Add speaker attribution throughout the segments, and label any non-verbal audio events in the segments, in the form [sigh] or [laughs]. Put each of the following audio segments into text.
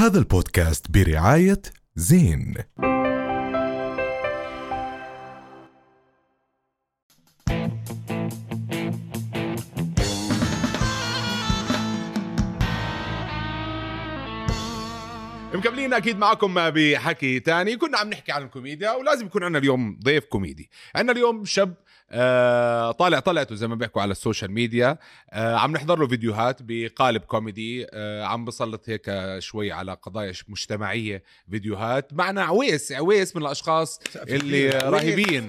Speaker 1: هذا البودكاست برعاية زين.
Speaker 2: مكملين أكيد معكم بحكي تاني. كنا عم نحكي عن الكوميديا ولازم يكون عندنا اليوم ضيف كوميدي. عندنا اليوم شاب آه طالع طلعته زي ما بيحكوا على ال social media. آه عم نحضر له فيديوهات بقالب كوميدي. آه عم بسلط هيك شوي على قضايا مجتمعية فيديوهات. معنا عويس عويس من الأشخاص اللي رهيبين.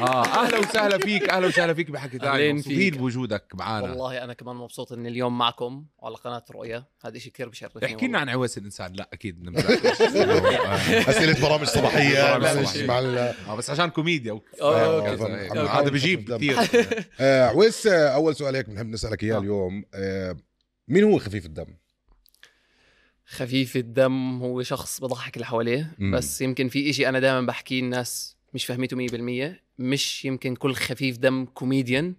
Speaker 2: آه أهلا وسهلا فيك أهلا وسهلا فيك بحكي تاني. مبسوطين
Speaker 3: فيك.
Speaker 2: بوجودك معنا
Speaker 3: والله أنا كمان مبسوط إني اليوم معكم وعلى قناة رؤيا هذا شيء كثير بشرفني.
Speaker 2: احكي لنا. عن عويس الإنسان. لا أكيد. آه. [laughs]
Speaker 4: أسئلة برامج
Speaker 2: صباحية.
Speaker 4: مع ال-
Speaker 2: آه بس عشان كوميديا هذا بجيب. كثير [laughs]
Speaker 4: آه، عويس آه، أول سؤال هيك بنحب نسألك إياه
Speaker 2: آه.
Speaker 4: اليوم آه، مين هو خفيف الدم؟
Speaker 3: خفيف الدم هو شخص بضحك اللي حواليه. بس يمكن في إشي أنا دائما بحكيه الناس مش فهمته 100% مش يمكن كل خفيف دم كوميديان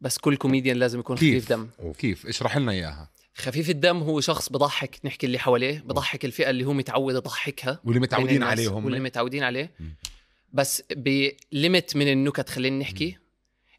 Speaker 3: بس كل كوميديان لازم يكون
Speaker 2: كيف؟
Speaker 3: خفيف دم
Speaker 2: كيف اشرح لنا إياها
Speaker 3: خفيف الدم هو شخص بضحك نحكي اللي حواليه بضحك الفئة اللي هو متعود يضحكها
Speaker 2: واللي متعودين
Speaker 3: الناس
Speaker 2: عليهم
Speaker 3: واللي متعودين عليه
Speaker 2: مم.
Speaker 3: بس ب limit من النكت خلينا نحكي.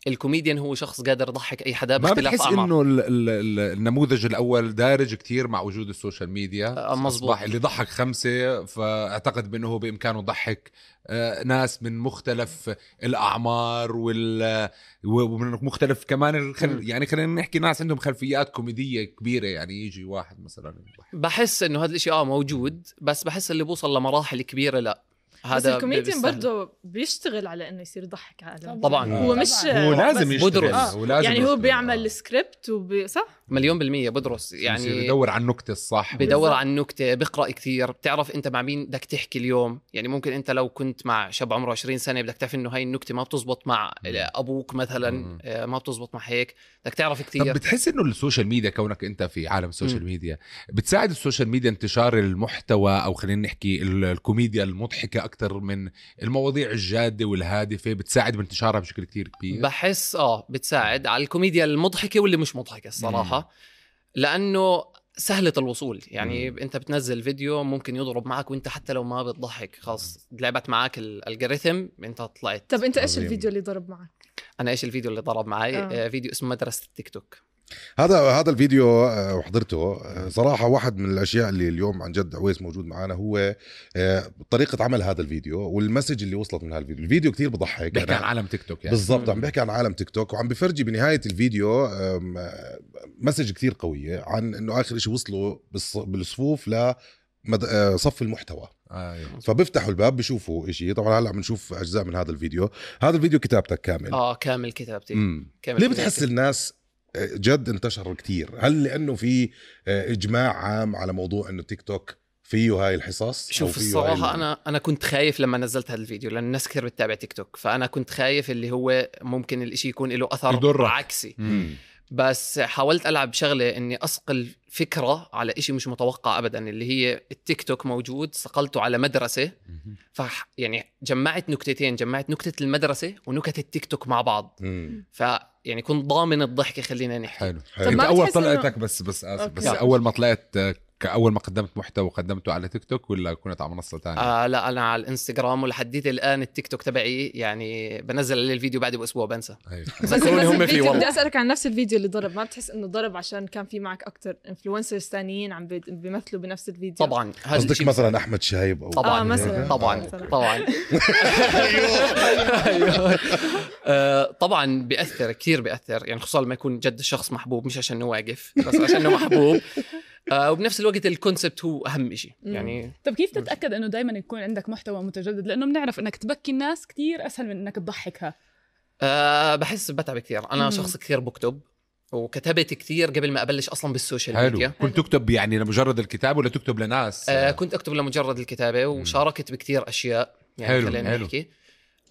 Speaker 3: الكوميديان هو شخص قادر يضحك أي حدا
Speaker 2: ما
Speaker 3: باختلاف
Speaker 2: بتحس
Speaker 3: اعمار
Speaker 2: إنه ال- ال- ال- النموذج الأول دارج كتير مع وجود ال social media؟
Speaker 3: آه، مزبوط.
Speaker 2: اللي ضحك خمسة فأعتقد بأنه هو بإمكانه يضحك آه، ناس من مختلف الأعمار وال ومن مختلف كمان الخل... يعني خلينا نحكي ناس عندهم خلفيات كوميدية كبيرة يعني يجي واحد مثلا يضحك.
Speaker 3: بحس إنه هذا الشيء آه موجود بس بحس اللي بوصل لمراحل كبيرة لا.
Speaker 5: بس
Speaker 3: هذا
Speaker 5: الكوميديان
Speaker 3: بيستاهل.
Speaker 5: برضه بيشتغل على إنه يصير يضحك عالم
Speaker 3: طبعا
Speaker 5: هو مش
Speaker 2: هو لازم
Speaker 5: بس-
Speaker 2: يشتغل
Speaker 3: بدرس.
Speaker 2: هو لازم
Speaker 5: يعني هو. بيعمل
Speaker 2: آه.
Speaker 5: سكريبت وب... صح؟
Speaker 3: مليون بالمية بدرس يعني
Speaker 2: يدور على النكتة الصح.
Speaker 3: بدور. على النكتة بقرأ كثير بتعرف أنت مع مين بدك تحكي اليوم. يعني ممكن أنت لو كنت مع شاب عمره 20 سنة بدك تعرف إنه هاي النكتة ما بتزبط مع أبوك مثلا
Speaker 2: مم.
Speaker 3: آه، ما بتزبط مع هيك. بدك تعرف
Speaker 2: طب
Speaker 3: كثير
Speaker 2: بتحس إنه ال social media كونك أنت في عالم ال social
Speaker 3: مم.
Speaker 2: ميديا بتساعد ال social media انتشار المحتوى أو خلينا نحكي ال- الكوميديا المضحكة أكثر من المواضيع الجادة والهادفة؟ بتساعد بانتشارها بشكل كتير كبير؟
Speaker 3: بحس آه بتساعد على الكوميديا المضحكة واللي مش مضحكة الصراحة. لأنه سهلة الوصول يعني
Speaker 2: مم.
Speaker 3: أنت بتنزل فيديو ممكن يضرب معك وأنت حتى لو ما بتضحك خلاص لعبت معك ال algorithm أنت طلعت
Speaker 5: طب أنت
Speaker 4: إيش.
Speaker 5: الفيديو اللي ضرب معك؟
Speaker 3: أنا إيش الفيديو اللي ضرب معي
Speaker 5: آه.
Speaker 3: آه. فيديو اسمه مدرسة التيك توك
Speaker 4: هذا هذا الفيديو آه، وحضرته آه، صراحة واحد من الأشياء اللي اليوم عن جد عويس موجود معنا هو آه، طريقة عمل هذا الفيديو وال message اللي وصلت من هذا الفيديو. الفيديو كتير بضحك.
Speaker 2: بيحكي عن عالم تيك توك يعني.
Speaker 4: بالضبط. عم بيحكي عن عالم تيك توك وعم بفرجي بنهاية الفيديو آه، message كثير قوية عن إنه آخر شيء وصلوا بالص- بالصفوف ل آه، صف المحتوى.
Speaker 2: أيوه.
Speaker 4: فبيفتحوا الباب بشوفوا شيء طبعا هلأ بنشوف أجزاء من هذا الفيديو. هذا الفيديو كتابتك كامل.
Speaker 3: آه كامل كتابتي.
Speaker 4: مم.
Speaker 3: كامل
Speaker 4: ليه
Speaker 3: كتابتي.
Speaker 4: بتحس الناس آه، جد انتشر كتير هل لأنه في آه، إجماع عام على موضوع إنه تيك توك فيه هاي الحصص
Speaker 3: شوف
Speaker 4: فيه هاي
Speaker 3: الصراحة
Speaker 4: ال-
Speaker 3: أنا أنا كنت خايف لما نزلت هذا الفيديو لأن الناس كثير بتتابع تيك توك فأنا كنت خايف اللي هو ممكن الإشي يكون له أثر
Speaker 2: يضرك.
Speaker 3: عكسي
Speaker 2: مم.
Speaker 3: بس حاولت ألعب شغلة إني أصقل فكرة على إشي مش متوقع أبدا اللي هي التيك توك موجود صقلته على مدرسة ف يعني جمعت نكتتين جمعت نكتة المدرسة ونكت التيك توك مع بعض. ف يعني كنت ضامن الضحكة خلينا نحكي
Speaker 2: حلو
Speaker 4: حلو.
Speaker 2: انت
Speaker 5: أول
Speaker 2: طلعتك بس بس آسف
Speaker 5: okay.
Speaker 2: بس. أول ما طلعت كأول ما قدمت محتوى قدمته على تيك توك ولا كنت على منصة ثانية
Speaker 3: آه لا أنا على الإنستغرام ولحديت الآن التيك توك تبعي يعني بنزل عليه الفيديو بعد بأسبوع بنسى
Speaker 2: أيوة.
Speaker 5: بس
Speaker 3: هم فيه والله.
Speaker 5: بدي أسألك عن نفس الفيديو اللي ضرب ما بتحس إنه ضرب عشان كان في معك أكثر influencers ثانيين عم بي- بيمثلوا بنفس الفيديو
Speaker 3: طبعا هذا
Speaker 4: قصدك مثلا أحمد شايب أو
Speaker 3: طبعا
Speaker 5: آه، مثلاً.
Speaker 3: طبعا. طبعا أيوه. [laughs] آه، طبعا بيأثر كثير بيأثر يعني خصوصا لما يكون جد الشخص محبوب مش عشان واقف بس عشان محبوب آه، وبنفس الوقت ال concept هو أهم شيء. يعني
Speaker 6: طب كيف تتأكد إنه دائما يكون عندك محتوى متجدد؟ لأنه بنعرف إنك تبكي الناس كتير أسهل من إنك تضحكها.
Speaker 3: أه بحس بتعب كثير أنا
Speaker 5: مم.
Speaker 3: شخص كثير بكتب وكتبت كثير قبل ما أبلش أصلا بال social
Speaker 2: حلو.
Speaker 3: ميديا.
Speaker 2: كنت تكتب يعني لمجرد الكتاب ولا تكتب لناس؟
Speaker 3: آه كنت أكتب لمجرد الكتابة وشاركت بكثير أشياء يعني
Speaker 2: حلو،
Speaker 3: خلينا
Speaker 2: حلو.
Speaker 3: نحكي.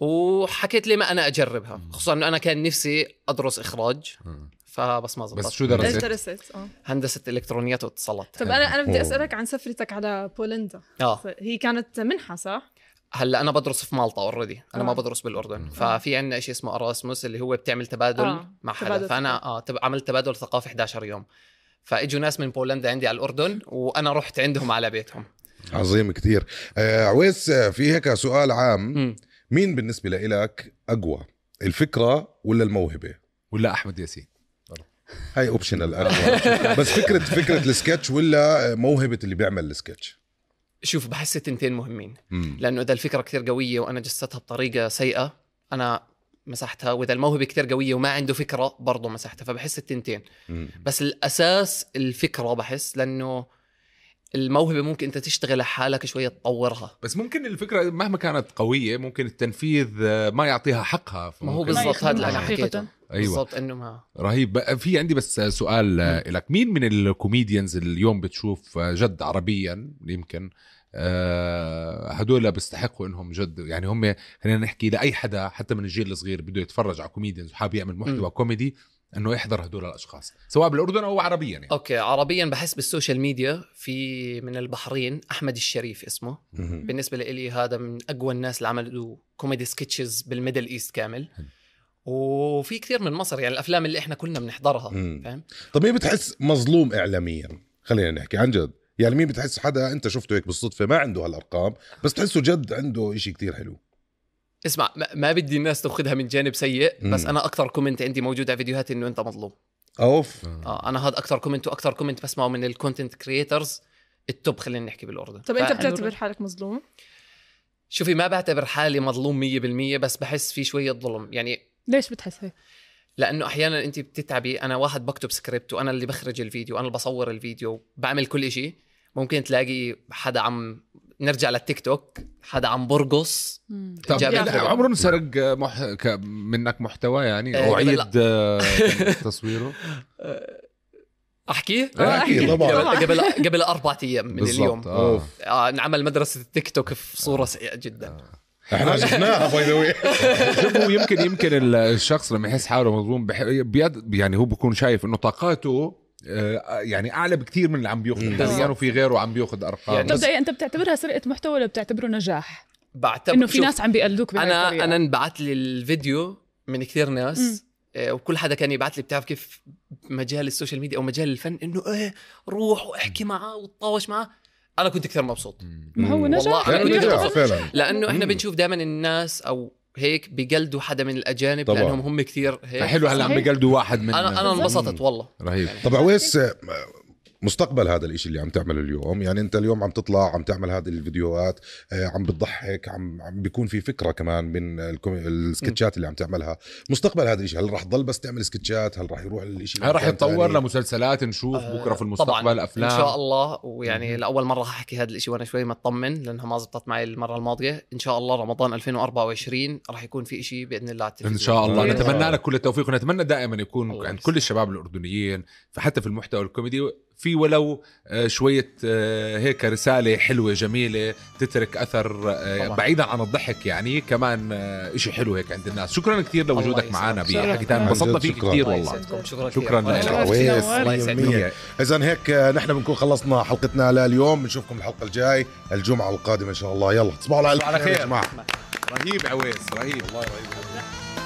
Speaker 3: وحكيت لي ما أنا أجربها؟ خصوصا إنه أنا كان نفسي أدرس إخراج.
Speaker 2: مم.
Speaker 3: فبس ما زبطت.
Speaker 2: بس شو
Speaker 5: إيش
Speaker 2: درست؟
Speaker 5: درست؟ آه.
Speaker 3: هندسة إلكترونيات واتصالات.
Speaker 5: طب أنا أنا بدي. أسألك عن سفرتك على بولندا.
Speaker 3: آه.
Speaker 5: هي كانت منحة صح؟
Speaker 3: هلأ أنا بدرس في مالطا already أنا
Speaker 5: آه.
Speaker 3: ما بدرس بالأردن. ففي عندنا شيء اسمه اراسموس اللي هو بتعمل تبادل
Speaker 5: آه،
Speaker 3: مع حدا.
Speaker 5: تبادل
Speaker 3: فأنا آه تب... عملت تبادل ثقافي 11 يوم. فإجوا ناس من بولندا عندي على الأردن وأنا رحت عندهم على بيتهم.
Speaker 4: عظيم كتير. آه عويس آه، في هيك سؤال عام.
Speaker 3: مم.
Speaker 4: مين بالنسبة لإلك أقوى؟ الفكرة ولا الموهبة؟
Speaker 2: ولا أحمد ياسين؟
Speaker 4: هاي optional بس فكره فكرة السكتش ولا موهبة اللي بيعمل السكتش؟
Speaker 3: شوف بحس التنتين مهمين.
Speaker 4: مم.
Speaker 3: لأنه إذا الفكرة كثير قوية وأنا جسدتها بطريقة سيئة أنا مسحتها. وإذا الموهبة كثير قوية وما عنده فكرة برضه مسحتها. فبحس التنتين.
Speaker 4: مم.
Speaker 3: بس الأساس الفكرة بحس لأنه الموهبة ممكن أنت تشتغل لحالك شوية تطورها.
Speaker 2: بس ممكن الفكرة مهما كانت قوية ممكن التنفيذ ما يعطيها حقها.
Speaker 3: ما هو بالضبط هذا اللي أنا
Speaker 6: حقيقة.
Speaker 2: أيوه.
Speaker 3: بالضبط إنه ما.
Speaker 2: رهيب. بقى في عندي بس سؤال آه، لك مين من ال comedians اليوم بتشوف جد عربيا؟ يمكن آه، هدول بيستحقوا إنهم جد. يعني هم خلينا نحكي لأي حدا حتى من الجيل الصغير بده يتفرج على comedians وحابب يعمل محتوى
Speaker 3: مم.
Speaker 2: كوميدي إنه يحضر هدول الأشخاص. سواء بالأردن أو عربيا يعني.
Speaker 3: okay عربيا بحس بال social media في من البحرين أحمد الشريف اسمه. بالنسبة لي هذا من أقوى الناس اللي عملوا comedy sketches بال Middle East كامل. وفي كثير من مصر يعني الأفلام اللي إحنا كلنا بنحضرها. فاهم؟
Speaker 4: طب مين بتحس مظلوم اعلاميا؟ خلينا نحكي عن جد. يعني مين بتحس حدا أنت شفته هيك بالصدفة ما عنده هالأرقام بس تحسه جد عنده إشي كتير حلو.
Speaker 3: اسمع ما- ما بدي الناس تأخذها من جانب سيء بس
Speaker 4: مم.
Speaker 3: أنا أكثر comment عندي موجود على فيديوهاتي إنه أنت مظلوم.
Speaker 4: أوف.
Speaker 3: آه أنا هذا أكثر comment وأكثر comment بسمعه من ال content creators ال top خلينا نحكي بالاردن
Speaker 5: طب
Speaker 3: أنت
Speaker 5: بتعتبر حالك مظلوم؟
Speaker 3: شوفي ما بعتبر حالي مظلوم 100% بس بحس في شوية ظلم. يعني
Speaker 6: ليش بتحس هيك؟
Speaker 3: لأنه أحيانا انت بتتعبي أنا واحد بكتب سكريبت وأنا اللي بخرج الفيديو أنا اللي بصور الفيديو بعمل كل شيء ممكن تلاقي حدا عم نرجع للتيك توك حدا عم برقص
Speaker 2: طب. عمره سرق مح... ك... منك محتوى يعني
Speaker 3: آه، أو
Speaker 2: عيد آه، [laughs] تصويره
Speaker 3: أحكي
Speaker 4: آه، أكيد، طبعاً.
Speaker 3: قبل قبل قبل أربع أيام من اليوم
Speaker 2: آه.
Speaker 4: أوف.
Speaker 3: آه انعمل مدرسة التيك توك في صورة سيئة جدا
Speaker 4: إحنا شفناها باي ذا
Speaker 2: شوف هو يمكن يمكن ال- الشخص لما يحس حاله مظلوم بح... بيد... يعني هو بيكون شايف إنه طاقاته آه، يعني أعلى بكثير من اللي عم
Speaker 4: بيأخذ.
Speaker 2: حاليا وفي غيره عم بيأخذ أرقام.
Speaker 3: يعني
Speaker 2: بس
Speaker 6: مبدئيا أنت بتعتبرها سرقة محتوى ولا بتعتبره نجاح؟
Speaker 3: بعتبر
Speaker 6: إنه في ناس عم بيقلدوك بهاي
Speaker 3: أنا
Speaker 6: الطريقة.
Speaker 3: أنا انبعت لي الفيديو من كثير ناس آه، وكل حدا كان يبعت لي بتعرف كيف مجال ال social media أو مجال الفن؟ إنه إيه روح واحكي معه وتطاوش معه. أنا كنت كثير مبسوط.
Speaker 6: ما هو
Speaker 3: والله
Speaker 6: نجاح.
Speaker 3: أنا
Speaker 6: يعني.
Speaker 4: فعلا.
Speaker 3: لأنه
Speaker 4: إحنا.
Speaker 3: بنشوف دائما الناس أو هيك بيقلدوا حدا من الأجانب
Speaker 4: طبعاً.
Speaker 3: لأنهم هم كثير هيك.
Speaker 2: حلو هلأ عم. بقلدوا واحد من
Speaker 3: أنا أنا انبسطت والله.
Speaker 2: رهيب.
Speaker 4: طب عويس مستقبل هذا الإشي اللي عم تعمله اليوم. يعني أنت اليوم عم تطلع عم تعمل هذه الفيديوهات آه، عم بتضحك عم عم بيكون في فكرة كمان من السكتشات اللي عم تعملها. مستقبل هذا الإشي هل راح تضل بس تعمل سكتشات؟ هل راح يروح الإشي
Speaker 2: هاي راح يتطور؟ لمسلسلات نشوف
Speaker 3: آه،
Speaker 2: بكرة في المستقبل
Speaker 3: طبعا
Speaker 2: أفلام؟
Speaker 3: ان شاء الله ويعني لأول مرة حاحكي هذا الشيء وأنا شوي مطمن لأنها ما زبطت معي المرة الماضية. إن شاء الله رمضان 2024 راح يكون في شيء بإذن الله على
Speaker 2: إن
Speaker 3: التلفزيون
Speaker 2: شاء الله. نتمنى. لك كل التوفيق ونتمنى دائما يكون عند. كل الشباب الأردنيين فحتى في المحتوى الكوميدي في ولو آه، شوية آه، هيك رسالة حلوة جميلة تترك أثر آه،
Speaker 3: طبعاً.
Speaker 2: بعيدا عن الضحك يعني كمان شيء حلو هيك عند الناس شكرا كثير
Speaker 3: الله
Speaker 2: لوجودك. معنا. بحكي تاني انبسطنا فيك
Speaker 4: شكراً.
Speaker 2: كثير
Speaker 3: الله
Speaker 2: والله
Speaker 3: شكرا
Speaker 2: شكراً. لك.
Speaker 3: الله. الله.
Speaker 4: اذا هيك نحن بنكون خلصنا حلقتنا لليوم بنشوفكم الحلقة الجاي الجمعة القادمة إن شاء الله يلا تصبحوا على خير يا
Speaker 2: خير.
Speaker 4: جماعة
Speaker 2: رهيب عويس رهيب والله رهيب